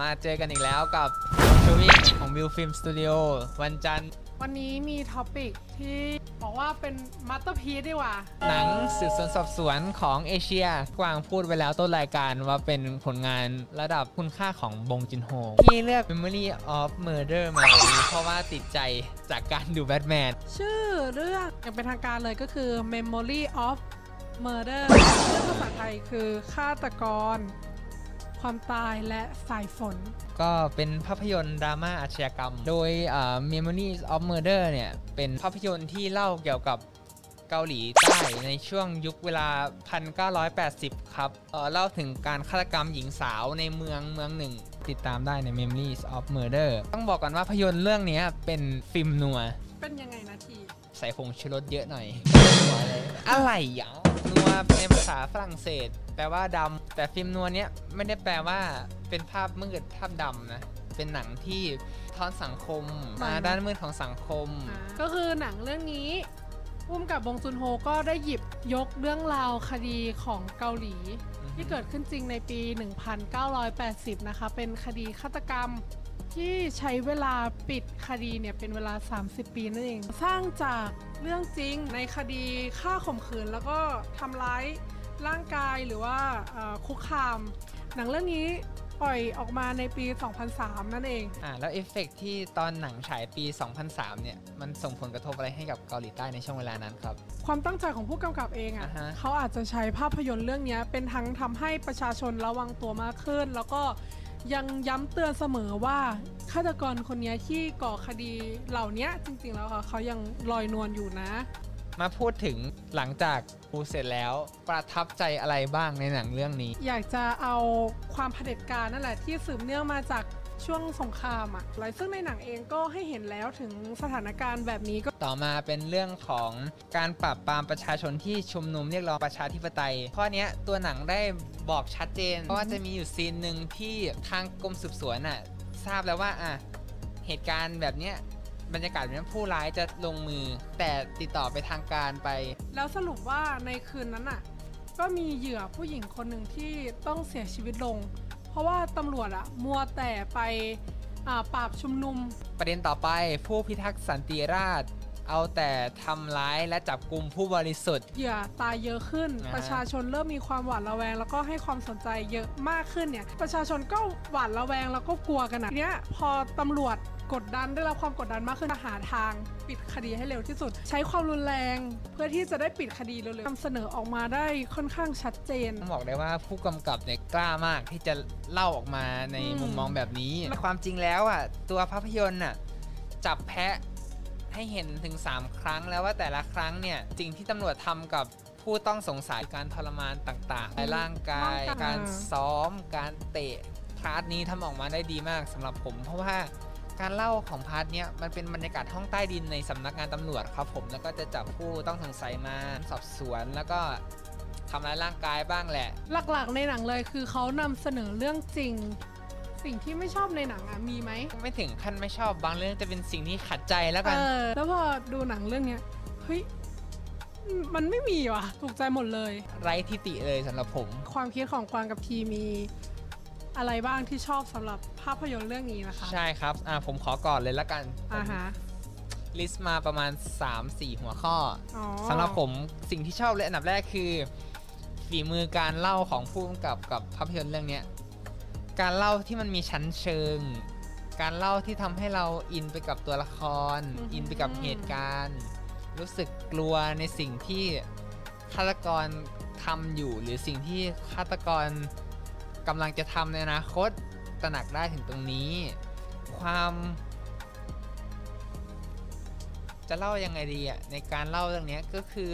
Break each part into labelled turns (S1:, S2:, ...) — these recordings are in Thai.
S1: มาเจอกันอีกแล้วกับชูวิกของวิวฟิล์มสตูดิโอวันจันทร์
S2: วันนี้มี topic ที่บอกว่าเป็น masterpiece ดีกว่า
S1: หนังสืบสวนสอบสวนของเอเชียกวางพูดไว้แล้วต้นรายการว่าเป็นผลงานระดับคุณค่าของบงจุนโฮที่เลือก Memory of Murder มาวันนี้เพราะว่าติดใจจากการดูแบทแมน
S2: ชื่อเรื่องอย่างเป็นทางการเลยก็คือ Memory of Murder เรื่องภาษาไทยคือฆาตกร ความตายและสายฝน
S1: ก็เป็นภาพยนตร์ดราม่าอาชญากรรม โดยอ่า Memories of Murder เนี่ย เป็นภาพยนตร์ที่เล่าเกี่ยวกับเกาหลีใต้ในช่วงยุคเวลา 1980 ครับเอ่อเล่าถึงการฆาตกรรมหญิงสาวในเมืองเมืองหนึ่ง ติดตามได้ใน Memories of Murder ต้องบอกก่อนว่าภาพยนตร์เรื่องนี้เป็นฟิล์มนัว
S2: เป็นยังไงนะที
S1: ใส่ผงชูรสเยอะหน่อย อะไรอย่าง นัวในภาษาฝรั่งเศส แปลว่าดำแต่ฟิล์มนัวเนี้ยไม่ได้แปลว่าเป็นภาพมืดภาพดำนะเป็นหนังที่ทอนสังคมมาด้านมืดของสังคม
S2: ก็คือหนังเรื่องนี้พุ่มกับบงจุนโฮก็ได้หยิบยกเรื่องราวคดีของเกาหลี ที่เกิดขึ้นจริงในปี 1980 นะคะ เป็นคดีฆาตกรรม ที่ใช้เวลาปิดคดีเนี่ยเป็นเวลา 30 ปีนั่นเอง สร้างจากเรื่องจริงในคดีฆ่าข่มขืน แล้วก็ทำร้ายร่างกายหรือว่าเอ่อคุกคาม หนังเรื่องนี้ปล่อยออกมาในปี 2003 นั่นเอง
S1: อ่าแล้วเอฟเฟกต์ที่ตอนหนังฉายปี 2003 เนี่ย มันส่งผลกระทบอะไรให้กับเกาหลีใต้ในช่วงเวลานั้นครับ
S2: ความตั้งใจของผู้กำกับเองอะ่ะ
S1: อ่าฮะ
S2: เขาอาจจะใช้ภาพยนตร์เรื่องเนี้ยเป็นทั้งทำให้ประชาชนระวังตัวมากขึ้น แล้วก็ ยังย้ำเตือนเสมอว่าฆาตกรคนเนี้ยที่ก่อคดีเหล่าเนี้ยจริงๆแล้วค่ะเขายังลอยนวลอยู่นะ
S1: มาพูดถึงหลังจากดูเสร็จแล้วประทับใจอะไรบ้างในหนังเรื่องนี้
S2: อยากจะเอาความเผด็จการนั่นแหละที่สืบเนื่องมาจาก ช่วงสงครามอะ่ะและซึ่งในหนังเองก็ให้เห็นแล้วถึงสถานการณ์แบบนี้ก็
S1: ต่อมาเป็นเรื่องของการปราบปรามประชาชนที่ชุมนุมเรียกร้องประชาธิปไตยข้อเนี้ยตัวหนังได้บอกชัดเจน เพราะว่าจะมีอยู่ซีนหนึ่งที่ทางกรมสืบสวนน่ะทราบแล้วว่าอะเหตุการณ์แบบเนี้ยบรรยากาศแบบนี้ผู้ร้ายจะลงมือ แต่ติดต่อไปทางการไป
S2: แล้วสรุปว่าในคืนนั้นอะก็มีเหยื่อผู้หญิงคนหนึ่งที่ต้องเสียชีวิตลง เพราะว่าตำรวจอะมัวแต่ไปอ่าปราบชุมนุม
S1: ประเด็นต่อไปผู้พิทักษ์สันติราษฎร์เอาแต่ทำร้ายและจับกลุ่มผู้บริสุทธิ์
S2: เหยื่อตายเยอะขึ้น
S1: อ่า
S2: ประชาชนเริ่มมีความหวาดระแวง แล้วก็ให้ความสนใจเยอะมากขึ้นเนี่ย ประชาชนก็หวาดระแวงแล้วก็กลัวกันอะทีเนี้ยพอตำรวจ กดดันได้รับความกดดันมากขึ้นหาทาง ปิดคดีให้เร็วที่สุด ใช้ความรุนแรง เพื่อที่จะได้ปิดคดีเร็วๆนำเสนอออกมาได้ค่อนข้างชัดเจน
S1: ต้องบอกได้ว่าผู้กำกับเนี่ยกล้ามากที่จะเล่าออกมาใน
S2: อืม
S1: มุมมองแบบนี้ ความจริงแล้วอะตัวภาพยนตร์อะจับแพะให้เห็นถึง 3 ครั้งแล้วว่าแต่ละครั้งเนี่ยสิ่งที่ตำรวจทำกับผู้ต้องสงสัยการทรมานต่างๆในร่างกาย
S2: ร่างกาย
S1: การซ้อม การเตะ part นี้ทำออกมาได้ดีมากสำหรับผม เพราะว่า การเล่าของ part เนี้ยมันเป็นบรรยากาศห้องใต้ดินในสำนักงานตำรวจครับผมแล้วก็จะจับผู้ต้องสงสัยมาสอบสวนแล้วก็ทำร้ายร่างกายบ้างแหละ
S2: หลักๆ ในหนังเลยคือเขานำเสนอเรื่องจริง สิ่งที่ไม่ชอบในหนังอะมีไหม
S1: ไม่ถึงขั้นไม่ชอบบางเรื่องจะเป็นสิ่งที่ขัดใจแล้วกัน
S2: เออแล้วพอดูหนังเรื่องเนี้ยเฮ้ยมันไม่มีว่ะ ถูกใจหมดเลย
S1: ไร้ทิติเลยสำหรับผม
S2: ความคิดของกวางกับทีมี อะไรบ้างที่ชอบสำหรับภาพยนตร์เรื่องนี้นะคะ
S1: ใช่ครับอ่าผมขอก่อนเลยละกัน
S2: อ่าฮะ
S1: ลิสต์มาประมาณ 3-4 หัวข้อ
S2: อ๋อ
S1: สำหรับผมสิ่งที่ชอบเลยอันดับแรกคือฝีมือการเล่าของผู้กำกับกับภาพยนตร์เรื่องเนี้ยการเล่าที่มันมีชั้นเชิง การเล่าที่ทำให้เราอินไปกับตัวละครอินไปกับเหตุการณ์ รู้สึกกลัวในสิ่งที่ฆาตกรทำอยู่ หรือสิ่งที่ฆาตกร กำลังจะทำในอนาคตตระหนักได้ถึงตรงนี้ ความ จะเล่ายังไงดีอะในการเล่าเรื่องนี้ก็คือ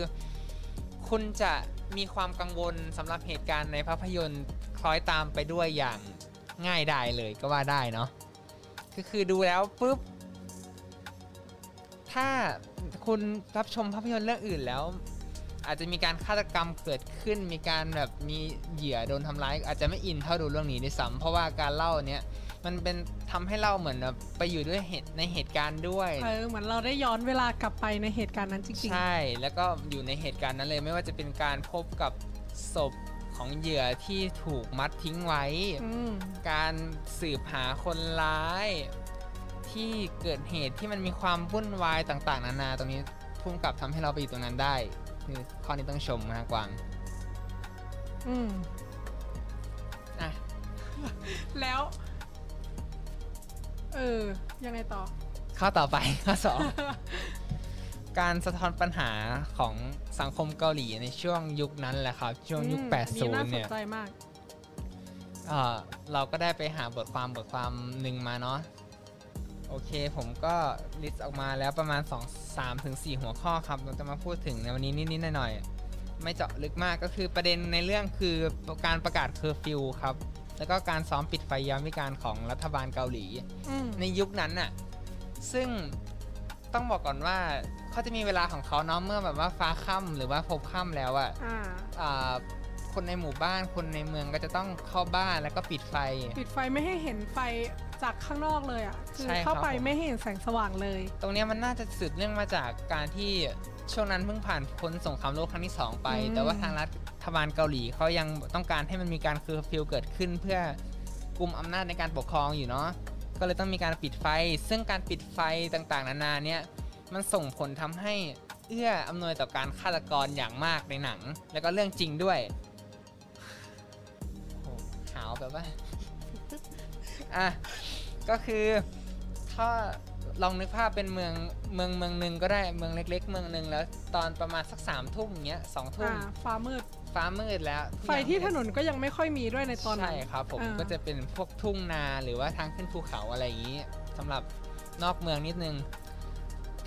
S1: คุณจะมีความกังวลสำหรับเหตุการณ์ในภาพยนตร์คล้อยตามไปด้วยอย่างง่ายดายเลยก็ว่าได้เนาะก็คือดูแล้วปุ๊บ ถ้าคุณรับชมภาพยนตร์เรื่องอื่นแล้ว อาจจะมีการฆาตกรรมเกิดขึ้น มีการแบบมีเหยื่อโดนทำร้าย อาจจะไม่อินเท่าดูเรื่องนี้ด้วยซ้ำเพราะว่าการเล่าเนี้ยมันเป็นทำให้เราเหมือนแบบไปอยู่ด้วยเหตุในเหตุการณ์ด้วย
S2: เออเหมือนเราได้ย้อนเวลากลับไปในเหตุการณ์นั้นจริง
S1: ใช่ แล้วก็อยู่ในเหตุการณ์นั้นเลยไม่ว่าจะเป็นการพบกับศพของเหยื่อที่ถูกมัดทิ้งไว้
S2: อืม
S1: การสืบหาคนร้าย ที่เกิดเหตุที่มันมีความวุ่นวายต่าง ๆ นานาตรงนี้พุ่มกับทำให้เราไปอยู่ตรงนั้นได้ คือข้อนี้ต้องชมนะกวาง
S2: อืม
S1: อะ
S2: แล้ว เออ ยังไงต่อ
S1: ข้อต่อไปข้อสอง การสะท้อนปัญหาของสังคมเกาหลีในช่วงยุคนั้นแหละครับ ช่วงยุค
S2: อืมนี่น่า80s
S1: เนี่ย
S2: ใจมาก
S1: เอ่อเราก็ได้ไปหาบทความบทความหนึ่งมาเนาะ โอเคผมก็ list ออกมาแล้วประมาณ 2 3ถึง4หัวข้อครับ เราจะมาพูดถึงในวันนี้นิดๆหน่อยๆไม่เจาะลึกมากก็คือประเด็นในเรื่องคือการประกาศเคอร์ฟิวครับ แล้วก็การซ้อมปิดไฟยามวิการของรัฐบาลเกาหลี
S2: อืม
S1: ในยุคนั้นน่ะซึ่งต้องบอกก่อนว่าเขาจะมีเวลาของเขาเนาะเมื่อแบบว่าฟ้าค่ำหรือว่าพบค่ำแล้วอะ
S2: อ่า
S1: อ่าคนในหมู่บ้านคนในเมืองก็จะต้องเข้าบ้านแล้วก็ปิดไฟ
S2: ปิดไฟไม่ให้เห็นไฟ จากข้างนอกเลยอะคือ
S1: ใช่ครับ
S2: เข้าไป
S1: ผม
S2: ไม่ให้เห็นแสงสว่างเลย
S1: ตรงเนี้ยมันน่าจะสืบเนื่องมาจากการที่ช่วงนั้นเพิ่งผ่านพ้นสงครามโลกครั้งที่ 2 ไป
S2: อืม
S1: แต่ว่าทางรัฐบาลเกาหลีเขายังต้องการให้มันมีการเคอร์ฟิวเกิดขึ้น เพื่อกลุ่มอำนาจในการปกครองอยู่เนาะก็เลยต้องมีการปิดไฟ ซึ่งการปิดไฟต่างๆ นานาเนี่ยมันส่งผลทำให้เอื้ออำนวยต่อการฆาตกรอย่างมากในหนัง แล้วก็เรื่องจริงด้วยโอ้โหหาวแบบว่า อะ ก็คือถ้าลองนึกภาพเป็นเมืองเมืองเมืองหนึ่งก็ได้เมืองเล็ก ๆ เมืองหนึ่งแล้วตอนประมาณสักสามทุ่มเงี้ยสองทุ่ม
S2: อ่าฟ้ามืด
S1: ฟ้ามืดแล้วทุก
S2: ไฟ
S1: อย่าง
S2: ที่ถนนก็ยังไม่ค่อยมีด้วยในตอนนั้
S1: ใช่
S2: น
S1: ครับผม
S2: อ่า
S1: ก็จะเป็นพวกทุ่งนาหรือว่าทางขึ้นภูเขาอะไรอย่างนี้สำหรับนอกเมืองนิดนึง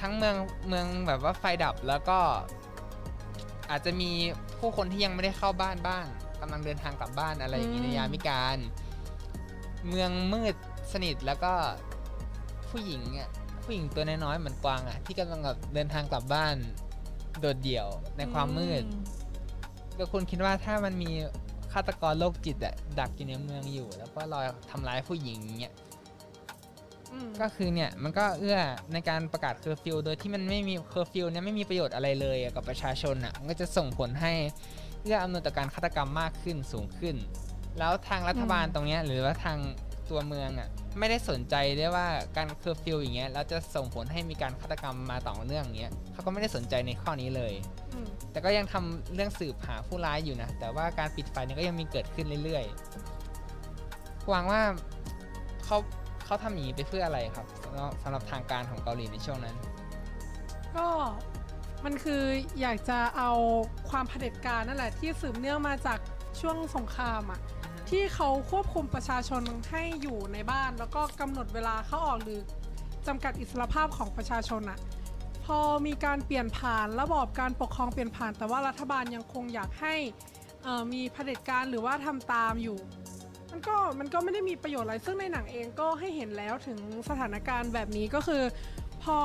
S1: ทั้งเมืองเมืองแบบว่าไฟดับแล้วก็ อาจจะมีผู้คนที่ยังไม่ได้เข้าบ้านบ้างกำลังเดินทางกลับบ้านอะไรอย่างนี้ในยามวิการ เมืองมืดสนิทแล้วก็ผู้หญิงอะผู้หญิงตัวน้อยๆเหมือนกวางอะที่กำลังแบบเดินทางกลับบ้านโดดเดี่ยวในความมืด
S2: อื
S1: ก็คุณคิดว่าถ้ามันมีฆาตกรโรคจิตอะดักอยู่ในเมืองอยู่ แล้วก็รอทำร้ายผู้หญิงเนี่ย
S2: อืม
S1: ก็คือเนี่ยมันก็เอื้อในการประกาศเคอร์ฟิวโดยที่มันไม่มีเคอร์ฟิวเนี่ยไม่มีประโยชน์อะไรเลยอะกับประชาชนอะมันก็จะส่งผลให้เอื้ออำนวยต่อการฆาตกรรมมากขึ้นสูงขึ้น แล้วทางรัฐบาลตรงเนี้ยหรือว่าทางตัวเมืองอะไม่ได้สนใจด้วยว่าการเคอร์ฟิวอย่างเงี้ยแล้วจะส่งผลให้มีการฆาตกรรมมาต่อเนื่องอย่างเงี้ยเขาก็ไม่ได้สนใจในข้อนี้เลย
S2: อืม
S1: แต่ก็ยังทำเรื่องสืบหาผู้ร้ายอยู่นะ แต่ว่าการปิดไฟเนี่ยก็ยังมีเกิดขึ้นเรื่อยๆหวังว่าเขาเขาทำอย่างนี้ไปเพื่ออะไรครับสำหรับสำหรับทางการของเกาหลีในช่วงนั้น
S2: ก็มันคืออยากจะเอาความเผด็จการนั่นแหละที่สืบเนื่องมาจากช่วงสงครามอะ ที่เขาควบคุมประชาชนให้อยู่ในบ้าน แล้วก็กำหนดเวลาเข้าออกหรือจำกัดอิสรภาพของประชาชนอะพอมีการเปลี่ยนผ่านระบอบการปกครองเปลี่ยนผ่าน แต่ว่ารัฐบาลยังคงอยากให้เอ่อมีเผด็จการหรือว่าทำตามอยู่ มันก็มันก็ไม่ได้มีประโยชน์อะไรซึ่งในหนังเองก็ให้เห็นแล้วถึงสถานการณ์แบบนี้ก็คือ พอ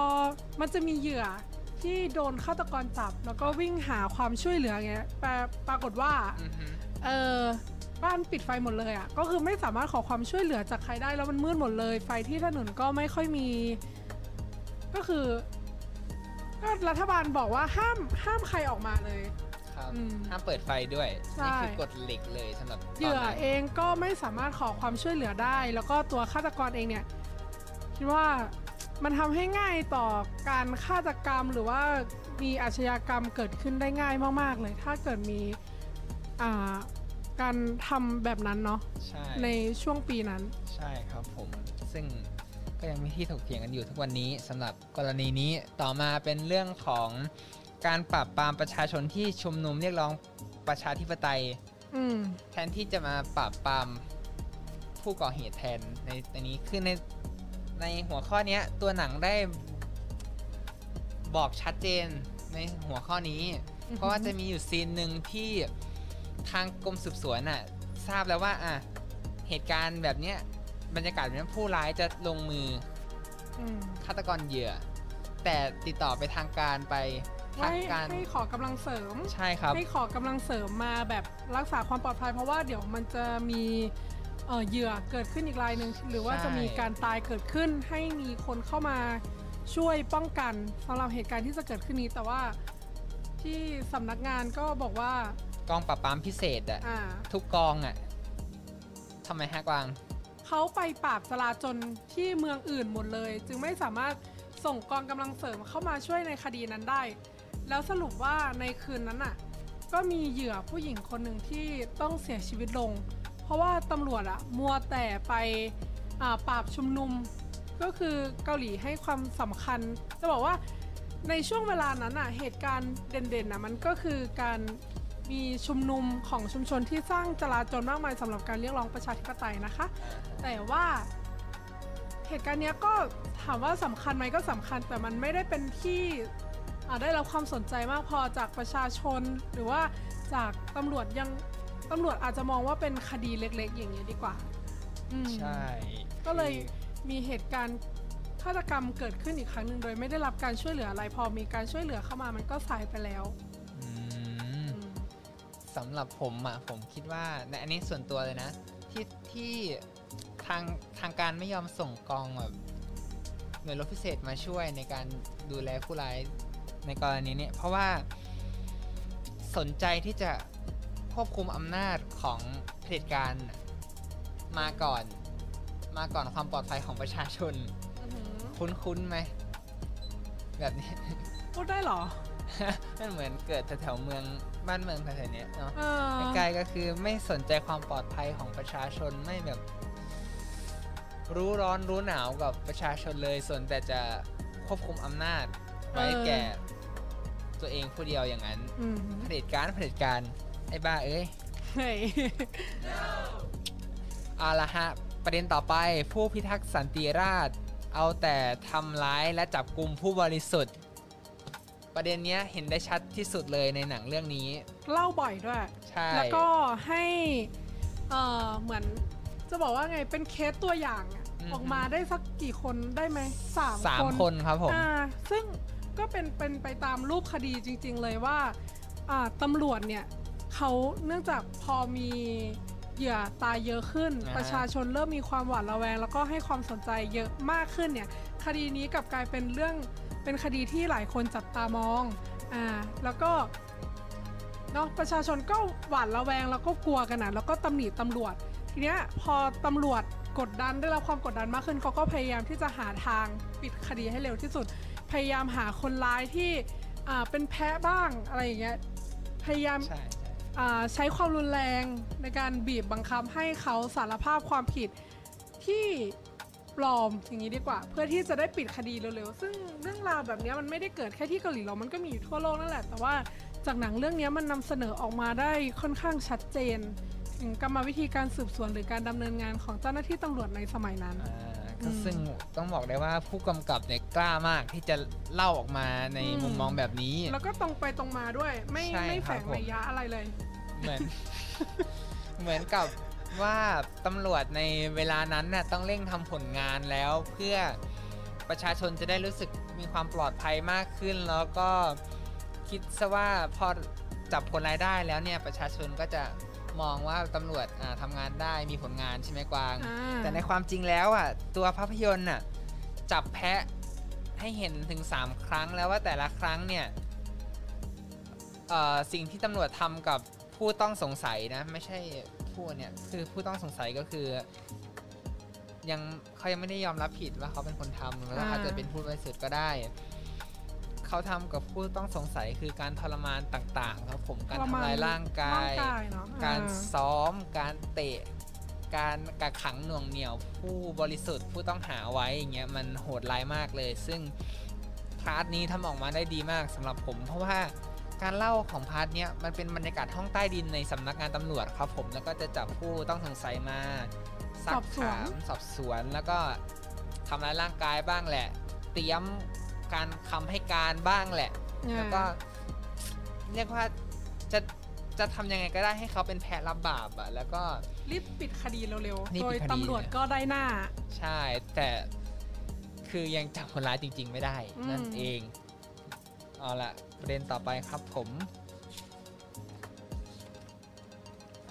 S2: มันจะมีเหยื่อที่โดนฆาตกรจับ แล้วก็วิ่งหาความช่วยเหลือเงี้ยแปลปรากฏว่า
S1: อือฮึ
S2: เออ บ้านปิดไฟหมดเลยอะ่ะก็คือไม่สามารถขอความช่วยเหลือจากใครได้แล้วมันมืดหมดเลย ไฟที่ถนนก็ไม่ค่อยมี ก็คือก็รัฐบาลบอกว่าห้ามห้ามใครออกมาเลย
S1: ครับ
S2: อืม
S1: ห้ามเปิดไฟด้วย
S2: ใช่
S1: นี่คือกฎเหล็กเลยสำหรับตน
S2: เหยื่อ
S1: นั้น
S2: เองก็ไม่สามารถขอความช่วยเหลือได้ แล้วก็ตัวฆาตกรเองเนี่ยคิดว่ามันทำให้ง่ายต่อการฆาตกรรมหรือว่ามีอาชญากรรมเกิดขึ้นได้ง่ายมาก ๆ เลย ถ้าเกิดมีอ่า การทำแบบนั้นเนาะ
S1: ใช่
S2: ในช่วงปีนั้น
S1: ใช่ครับผม ซึ่งก็ยังมีที่ถกเถียงกันอยู่ทุกวันนี้สำหรับกรณีนี้ต่อมาเป็นเรื่องของการปราบปรามประชาชนที่ชุมนุมเรียกร้องประชาธิปไตย
S2: อืม
S1: แทนที่จะมาปราบปรามผู้ก่อเหตุแทนในในนี้คือในในหัวข้อเนี้ย ตัวหนังได้บอกชัดเจนในหัวข้อนี้
S2: อือหือ
S1: เพราะว่าจะมีอยู่ซีนหนึ่งที่ ทางกรมสืบสวนน่ะ ทราบแล้วว่าอะเหตุการณ์แบบเนี้ยบรรยากาศแบบนี้ผู้ร้ายจะลงมือ
S2: อืม
S1: ฆาตกรเหยื่อ แต่ติดต่อไปทางการไปทาง
S2: ให้
S1: การ
S2: ให้ขอกำลังเสริม
S1: ใช่ครับ
S2: ให้ขอกำลังเสริมมาแบบรักษาความปลอดภัย เพราะว่าเดี๋ยวมันจะมีเอ่อเหยื่อเกิดขึ้นอีกรายหนึ่งหรือว่า
S1: ใช่
S2: จะมีการตายเกิดขึ้นให้มีคนเข้ามาช่วยป้องกันสำหรับเหตุการณ์ที่จะเกิดขึ้นนี้แต่ว่าที่สำนักงานก็บอกว่า
S1: กองปราบปรามพิเศษอะ
S2: อ่า
S1: ทุกกองอะทำไมฮะกวาง
S2: เขาไปปราบจลาจลที่เมืองอื่นหมดเลย จึงไม่สามารถส่งกองกำลังเสริมเข้ามาช่วยในคดีนั้นได้ แล้วสรุปว่าในคืนนั้นน่ะ ก็มีเหยื่อผู้หญิงคนหนึ่งที่ต้องเสียชีวิตลง เพราะว่าตำรวจอะมัวแต่ไปอ่าปราบชุมนุม ก็คือเกาหลีให้ความสำคัญ จะบอกว่าในช่วงเวลานั้นอะเหตุการณ์เด่นๆนะมันก็คือการ มีชุมนุมของชุมชนที่สร้างจลาจลมากมายสำหรับการเรียกร้องประชาธิปไตยนะคะ แต่ว่าเหตุการณ์เนี้ยก็ถามว่าสำคัญไหมก็สำคัญ แต่มันไม่ได้เป็นที่อ่าได้รับความสนใจมากพอจากประชาชน หรือว่าจากตำรวจยังตำรวจอาจจะมองว่าเป็นคดีเล็ก ๆ อย่างนี้ยดีกว่าอืม
S1: ใช่
S2: ก็เลยมีเหตุการณ์ฆาตกรรมเกิดขึ้นอีกครั้งหนึ่งโดยไม่ได้รับการช่วยเหลืออะไร พอมีการช่วยเหลือเข้ามามันก็สายไปแล้ว
S1: อืม
S2: อืม
S1: สำหรับผมอะผมคิดว่าในอันนี้ส่วนตัวเลยนะ ที่ที่ทางทางการไม่ยอมส่งกองแบบหน่วยรบพิเศษมาช่วยในการดูแลผู้ร้ายในกรณีเนี้ยเพราะว่าสนใจที่จะควบคุมอำนาจของเผด็จการมาก่อน มาก่อนความปลอดภัยของประชาชน
S2: อือหือ
S1: คุ้นๆไหม แบบนี้
S2: พูดได้เหรอ
S1: มันเหมือนเกิดแถวๆเมือง บ้านเมืองแถวๆเนี้ยเนาะ
S2: เออ
S1: ไกลๆก็คือไม่สนใจความปลอดภัยของประชาชนไม่แบบ รู้ร้อนรู้หนาวกับประชาชนเลยส่วนแต่จะควบคุมอำนาจไว้แก่ตัวเองผู้เดียวอย่างนั้น
S2: อืม
S1: เผด็จการเผด็จการไอ้บ้าเอ้ย
S2: เฮ้ย
S1: เอาละฮะ ประเด็นต่อไปผู้พิทักษ์สันติราษฎร์เอาแต่ทำร้ายและจับกลุ่มผู้บริสุทธิ์ ประเด็นเนี้ยเห็นได้ชัดที่สุดเลยในหนังเรื่องนี้
S2: เล่าบ่อยด้วย
S1: ใช่
S2: แล้วก็ให้เอ่อเหมือนจะบอกว่าไงเป็นเคสตัวอย่างอะออกมาได้สักกี่คนได้ไหมสาม
S1: สามคนครับผม
S2: อ่าซึ่งก็เป็นเป็นไปตามรูปคดีจริง ๆ เลยว่าอ่าตำรวจเนี่ยเขาเนื่องจากพอมีเหยื่อตายเยอะขึ้น
S1: อ่า
S2: ประชาชนเริ่มมีความหวาดระแวง แล้วก็ให้ความสนใจเยอะมากขึ้นเนี่ยคดีนี้กลับกลายเป็นเรื่อง เป็นคดีที่หลายคนจับตามองอ่าแล้วก็เนาะประชาชนก็หวาดระแวงแล้วก็กลัวกันนะแล้วก็ตำหนิตำรวจ ทีเนี้ยพอตำรวจกดดันได้รับความกดดันมากขึ้นเขาก็พยายามที่จะหาทางปิดคดีให้เร็วที่สุด พยายามหาคนร้ายที่อ่าเป็นแพ้บ้างอะไรอย่างเงี้ยพยายาม
S1: ใช่ใช่
S2: อ่าใช้ความรุนแรงในการบีบบังคับให้เขาสารภาพความผิดที่ ปลอมอย่างนี้ดีกว่า เพื่อที่จะได้ปิดคดีเร็วๆ ซึ่งเรื่องราวแบบเนี้ยมันไม่ได้เกิดแค่ที่เกาหลีหรอกมันก็มีอยู่ทั่วโลกนั่นแหละ แต่ว่าจากหนังเรื่องเนี้ยมันนำเสนอออกมาได้ค่อนข้างชัดเจน ถึงกรรมวิธีการสืบสวนหรือการดำเนินงานของเจ้าหน้าที่ตำรวจในสมัยนั้น
S1: อ่าก็
S2: อืม
S1: ซึ่งต้องบอกได้ว่าผู้กำกับเนี่ยกล้ามากที่จะเล่าออกมาใน
S2: อืม
S1: มุมมองแบบนี้
S2: แล้วก็ตรงไปตรงมาด้วย ไม่
S1: ใช่
S2: ไม่
S1: ค
S2: แฝ
S1: รับ
S2: ง
S1: ผม
S2: ระยะอะไรเลย
S1: เหมือนเหมือนกับ ว่าตำรวจในเวลานั้นน่ะต้องเร่งทำผลงานแล้ว เพื่อประชาชนจะได้รู้สึกมีความปลอดภัยมากขึ้น แล้วก็คิดซะว่าพอจับคนร้ายได้แล้วเนี่ยประชาชนก็จะมองว่าตำรวจอ่าทำงานได้มีผลงานใช่ไหมกวาง
S2: อ่า
S1: แต่ในความจริงแล้วอะตัวภาพยนตร์น่ะจับแพะให้เห็นถึง 3 ครั้งแล้วว่าแต่ละครั้งเนี่ยเอ่อสิ่งที่ตำรวจทำกับผู้ต้องสงสัยนะ ไม่ใช่ ผู้เนี่ยคือผู้ต้องสงสัยก็คือ ยังเขายังไม่ได้ยอมรับผิดว่าเขาเป็นคนทำแล้วอาจจะเป็นผู้บริสุทธิ์ก็ได้ เขาทำกับผู้ต้องสงสัยคือการทรมานต่าง ๆ ครับผมการ
S2: ประ
S1: ทำ
S2: มาณ
S1: ร้ายร่างกาย
S2: ร่างกายเนาะ
S1: การ
S2: อ่
S1: ซ้อม การเตะ การกักขังหน่วงเหนี่ยวผู้บริสุทธิ์ผู้ต้องหาไว้อย่างเงี้ยมันโหดร้ายมากเลย ซึ่งpart นี้ทำออกมาได้ดีมากสำหรับผม เพราะว่า การเล่าของ part เนี้ยมันเป็นบรรยากาศห้องใต้ดินในสำนักงานตำรวจครับผมแล้วก็จะจับผู้ต้องสงสัยมาซักถามสอบสวนแล้วก็ทำร้ายร่างกายบ้างแหละ เตรียมการคำให้การบ้างแหละ
S2: อ่า
S1: แล้วก็เรียกว่าจะจะทำยังไงก็ได้ให้เขาเป็นแพะรับบาปอะแล้วก็
S2: รีบปิดคดีเร็วๆ
S1: รี
S2: ๆ
S1: บ
S2: ปิดค
S1: ดีโดย
S2: ตำรวจก็ได้หน้า
S1: ใช่ แต่คือยังจับคนร้ายจริง ๆ ไม่ได้
S2: อืม
S1: นั่นเอง เอาละ ประเด็นต่อไปครับผม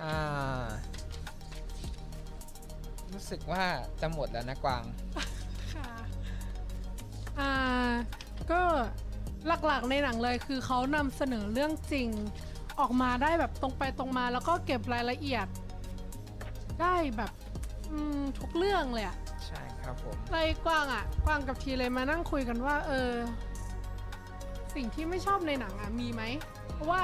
S1: อ่ารู้สึกว่าจะหมดแล้วนะกวาง
S2: ค่ะอ่าก็หลักๆในหนังเลยคือเขานำเสนอเรื่องจริงออกมาได้แบบตรงไปตรงมาแล้วก็เก็บรายละเอียด ได้แบบอืมทุกเรื่องเลยอะ
S1: ใช่ครับผม
S2: เลยกวางอะกวางกับทีเลยมานั่งคุยกันว่า เออ สิ่งที่ไม่ชอบในหนังอะมีไหม เพราะว่า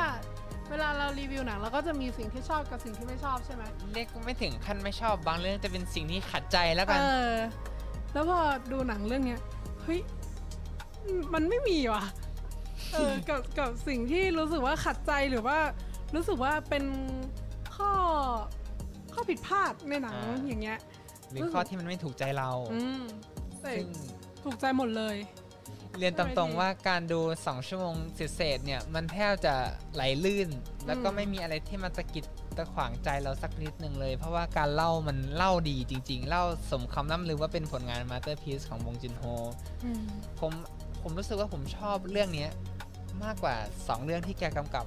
S2: เวลาเรารีวิวหนังเราก็จะมีสิ่งที่ชอบกับสิ่งที่ไม่ชอบใช่ไหม
S1: เรียกไม่ถึงขั้นไม่ชอบบางเรื่องจะเป็นสิ่งที่ขัดใจแล้วกัน
S2: เออแล้วพอดูหนังเรื่องเนี้ยเฮ้ยมันไม่มีว่ะเออกับกับสิ่งที่รู้สึกว่าขัดใจหรือว่ารู้สึกว่าเป็นข้อข้อผิดพลาดในหนัง
S1: อ่า
S2: อย่างเงี้ย
S1: หรือข้อที่มันไม่ถูกใจเรา
S2: อืมแต่
S1: ซึ่ง
S2: ถูกใจหมดเลย
S1: เรียนตามตรงว่าการดู 2 ชั่วโมงเศษๆเนี่ย มันแทบจะไหลลื่น แล้วก็
S2: อืม
S1: ไม่มีอะไรที่มันตะขิดตะขวงใจเราสักนิดหนึ่งเลย เพราะว่าการเล่ามันเล่าดีจริง ๆ เล่าสมคำร่ำลือว่าเป็นผลงานมาสเตอร์พี e ของบงจินโฮ
S2: อืม
S1: ผมผมรู้สึกว่าผมชอบเรื่องเนี้ยมากกว่า 2 เรื่องที่แกกำกับ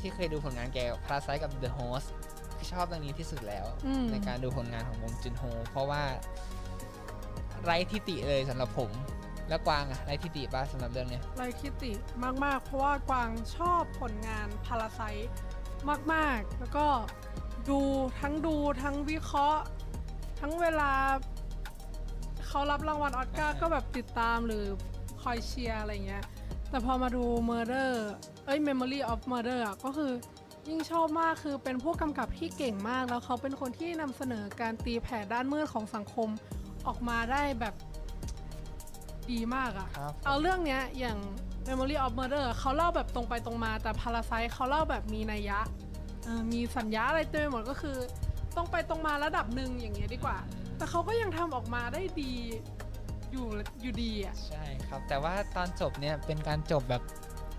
S1: ที่เคยดูผลงานแกพาราไซกับ The Host คือชอบเรื่องนี้ที่สุดแล้ว
S2: อืม
S1: ในการดูผลงานของบงจินโฮเพราะว่าไร้ทิติเลยสำหรับผม แล้วกวางอะไร้ทิติป้าสำหรับเรื่องเนี้ย
S2: ไรคิติมากๆ เพราะว่ากวางชอบผลงานพาราไซมากๆ แล้วก็ดูทั้งดูทั้งวิเคราะห์ ทั้งเวลาเขารับรางวัลออสการ์
S1: อ่าฮะ
S2: ก็แบบติดตามหรือคอยเชียร์อะไรเงี้ย แต่พอมาดู Murder เอ้ย Memory of Murder อะก็คือยิ่งชอบมากคือเป็นผู้กำกับที่เก่งมาก แล้วเขาเป็นคนที่นำเสนอการตีแผ่ด้านมืดของสังคมออกมาได้แบบ ดีมากอะ
S1: ครับ
S2: เอาเรื่องเนี้ยอย่าง Memory of Murder เขาเล่าแบบตรงไปตรงมา แต่ Parasite เขาเล่าแบบมีนัยยะเอ่อมีสัญญาอะไรเต็มไปหมดก็คือ ตรงไปตรงมาระดับหนึ่งอย่างเงี้ยดีกว่า แต่เขาก็ยังทำออกมาได้ดีอยู่อยู่ดีอะ
S1: ใช่ครับ แต่ว่าตอนจบเนี่ยเป็นการจบแบบ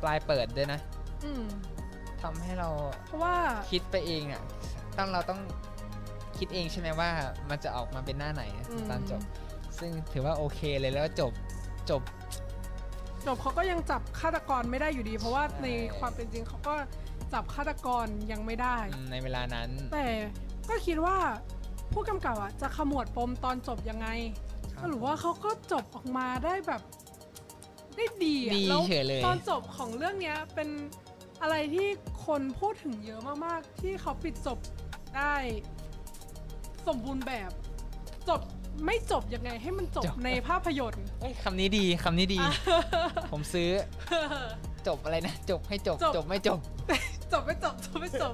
S1: ปลายเปิดด้วยนะ
S2: อืม
S1: ทำให้เรา
S2: เพราะว่า
S1: คิดไปเองอะต้องเราต้องคิดเองใช่ไหมว่ามันจะออกมาเป็นหน้าไหน
S2: อืม
S1: ตอนจบ ซึ่งถือว่าโอเคเลยแล้วจบ จบ
S2: จบเขาก็ยังจับฆาตกรไม่ได้อยู่ดี เพราะว่า
S1: ใช่
S2: ในความเป็นจริงเขาก็จับฆาตกรยังไม่ได้
S1: ในเวลานั้น
S2: แต่ก็คิดว่าผู้กำกับอะจะขมวดปมตอนจบยังไง
S1: ครับ
S2: หรือว่าเขาก็จบออกมาได้แบบได้ดีอะ
S1: ดี
S2: แล้ว
S1: เฉยเลย
S2: ตอนจบของเรื่องเนี้ยเป็นอะไรที่คนพูดถึงเยอะมากๆ ที่เขาปิดจบได้ สมบูรณ์แบบจบ ไม่จบยังไงให้มันจบ
S1: จบ
S2: ในภาพยนตร์
S1: เอ้ยคำนี้ดีคำนี้ดี ผมซื้อจบอะไรนะ จบให้จบ
S2: จบ
S1: จบไม่จบ
S2: จบไม่จบจบไม่จบ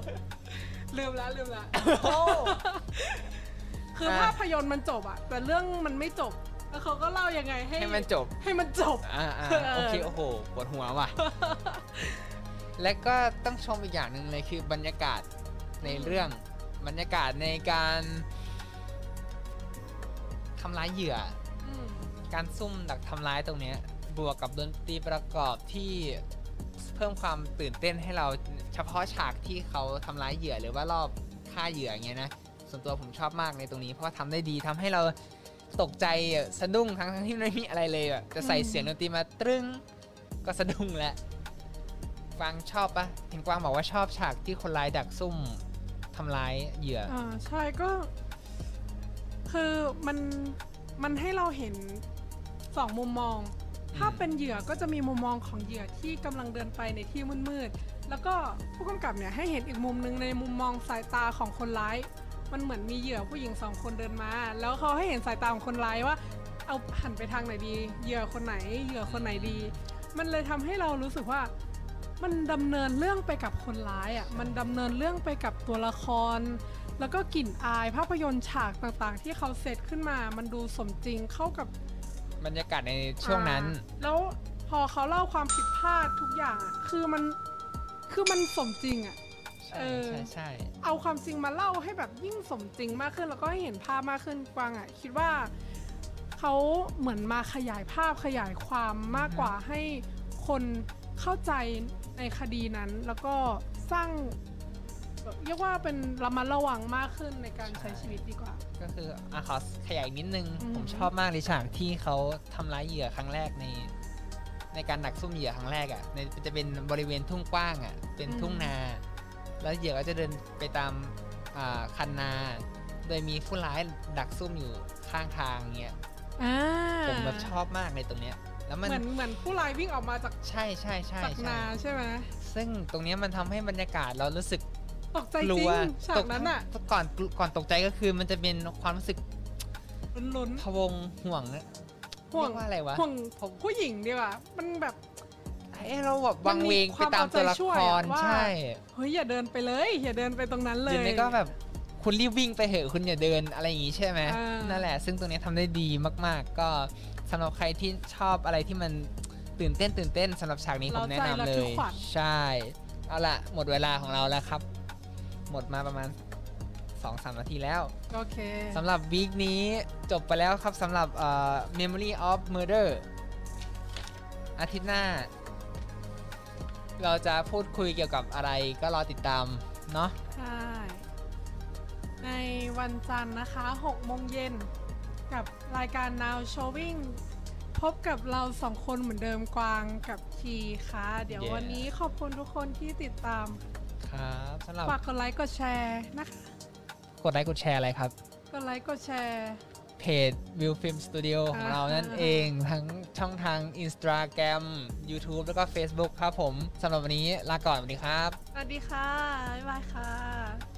S2: ลืมแล้วลืมแล้วคือภาพยนตร์มันจบอะแต่เรื่องมันไม่จบ แล้วเขาก็เล่ายังไงให้
S1: ให้มันจบ
S2: ให้มันจบ
S1: อ่าอ่า
S2: เออ
S1: โอเค โอ้โหปวดหัวว่ะ และก็ต้องชมอีกอย่างหนึ่งเลยคือบรรยากาศในเรื่องบรรยากาศในการทำร้ายเหยื่อ
S2: อืม
S1: การซุ่มดักทำร้ายตรงเนี้ยบวกกับดนตรีประกอบที่เพิ่มความตื่นเต้นให้เราเฉพาะฉากที่เขาทำร้ายเหยื่อหรือว่ารอบฆ่าเหยื่ออย่างเงี้ยนะส่วนตัวผมชอบมากในตรงนี้ เพราะว่าทำได้ดีทำให้เราตกใจอะสะดุ้งทั้งทั้งที่ไม่มีอะไรเลยอะจะใส่เสียงดนตรีมาตรึ้งก็สะดุ้งแล้วกวางชอบปะเห็นกวางบอกว่าชอบฉากที่คนร้ายดักซุ่มทำร้ายเหยื่อ
S2: อ่าใช่ก็ คือมันมันให้เราเห็นสองมุมมอง ถ้าเป็นเหยื่อก็จะมีมุมมองของเหยื่อที่กำลังเดินไปในที่มืดๆแล้วก็ผู้กำกับเนี่ยให้เห็นอีกมุมหนึ่งในมุมมองสายตาของคนร้าย มันเหมือนมีเหยื่อผู้หญิงสองคนเดินมา แล้วเขาให้เห็นสายตาของคนร้ายว่า เอาหันไปทางไหนดี เหยื่อคนไหน เหยื่อคนไหนดี มันเลยทำให้เรารู้สึกว่า มันดำเนินเรื่องไปกับคนร้ายอะ มันดำเนินเรื่องไปกับตัวละคร แล้วก็กลิ่นอายภาพยนตร์ฉากต่างๆ ที่เขาเซตขึ้นมา มันดูสมจริงเข้ากับบ
S1: รรยากาศในช่วงนั้น
S2: อ่าแล้วพอเขาเล่าความผิดพลาดทุกอย่างอะคือมันคือมันสมจริงอะ
S1: ใช่
S2: เออ
S1: ใช่ใช่
S2: เอาความจริงมาเล่าให้แบบยิ่งสมจริงมากขึ้น แล้วก็ให้เห็นภาพมากขึ้นกวางอะคิดว่าเขาเหมือนมาขยายภาพขยายความมากกว่าให้คนเข้าใจในคดีนั้น แล้วก็สร้าง แบบเรียกว่าเป็นระมัดระวังมากขึ้นในการใช้ชีวิตดีกว่า
S1: ก็คืออะขอขยายอีกนิดนึง
S2: อืม
S1: ผมชอบมากเลยฉากที่เขาทำร้ายเหยื่อครั้งแรกใน ในการดักซุ่มเหยื่อครั้งแรกอะ่ะในจะเป็นบริเวณทุ่งกว้างอะ่ะ เป็นทุ่งนา แล้วเหยื่อก็จะเดินไปตามอ่าคันนา โดยมีผู้ร้ายดักซุ่มอยู่ข้างทางเงี้ย
S2: อ่า
S1: ผมแบบชอบมากในตรงเนี้ย แล้วมัน
S2: เหมือนเหมือนผู้ร้ายวิ่งออกมาจาก
S1: ใช่ใช่ใช่
S2: จาก
S1: ใช่
S2: นาใช่ไหม
S1: ซึ่งตรงเนี้ยมันทำให้บรรยากาศเรารู้สึก
S2: ตกใจ
S1: ก
S2: จ
S1: ลั
S2: ริ
S1: ว
S2: งฉากนั้นอะ
S1: ตกก่อนก่อนตกใจก็คือมันจะเป็นความรู้สึก
S2: ลุ้น
S1: พะวงห่วงอะ
S2: ๆห่วง
S1: เรียกว่าอะไรวะ
S2: ห่วงผู้หญิงดีกว่า มันแบบ
S1: ให้เราแบบ
S2: มั
S1: วันง
S2: มี
S1: เวง
S2: ค
S1: ไป
S2: วาม
S1: ตาม
S2: เอาใจ
S1: ตัวละ
S2: ช่วย
S1: ค
S2: อะ
S1: ร
S2: ว่า
S1: ใช่
S2: เฮ้ยอย่าเดินไปเลย อย่าเดินไปตรงนั้นเล
S1: หรื
S2: ย
S1: อไม่ก็แบบคุณรีบวิ่งไปเหอะคุณอย่าเดินอะไรอย่างงี้ใช่ไหม
S2: อ่านั่
S1: นั่นแหละ ซึ่งตรงเนี้ยทำได้ดีมาก ๆ ก็สำหรับใครที่ชอบอะไรที่มันตื่นเต้นตื่นเต้นสำหรับฉากนี้ผมแนะนำเล
S2: เราใจระทึ
S1: ย
S2: กขวัญ
S1: ใช่ เอาละหมดเวลาของเราแล้วครับ หมดมาประมาณ2-3นาทีแล้ว
S2: โอเค
S1: สำหรับวีคนี้จบไปแล้วครับสำหรับเอ่อ Memory of Murder อาทิตย์หน้า เราจะพูดคุยเกี่ยวกับอะไรก็รอติดตามเนาะ
S2: ใช่ในวันจันทร์นะคะ6โมงเย็นกับรายการ Now Showing พบกับเราสองคนเหมือนเดิมกวางกับทีค่ะ เดี๋ยว
S1: Yeah
S2: วันนี้ขอบคุณทุกคนที่ติดตาม
S1: ครับสำหรับ
S2: ฝากกดไลค์กดแชร์นะคะ
S1: กดไลค์กดแชร์อะไรครับ
S2: กดไลค์กดแชร์
S1: เพจ View Film Studio ของเรานั่น
S2: อ่า
S1: เองทั้งช่องทาง Instagram YouTube แล้วก็ Facebook ครับผมสำหรับวันนี้ลาก่อนสวัสดีครับ
S2: สวัสดีค่ะ บ๊ายบายค่ะ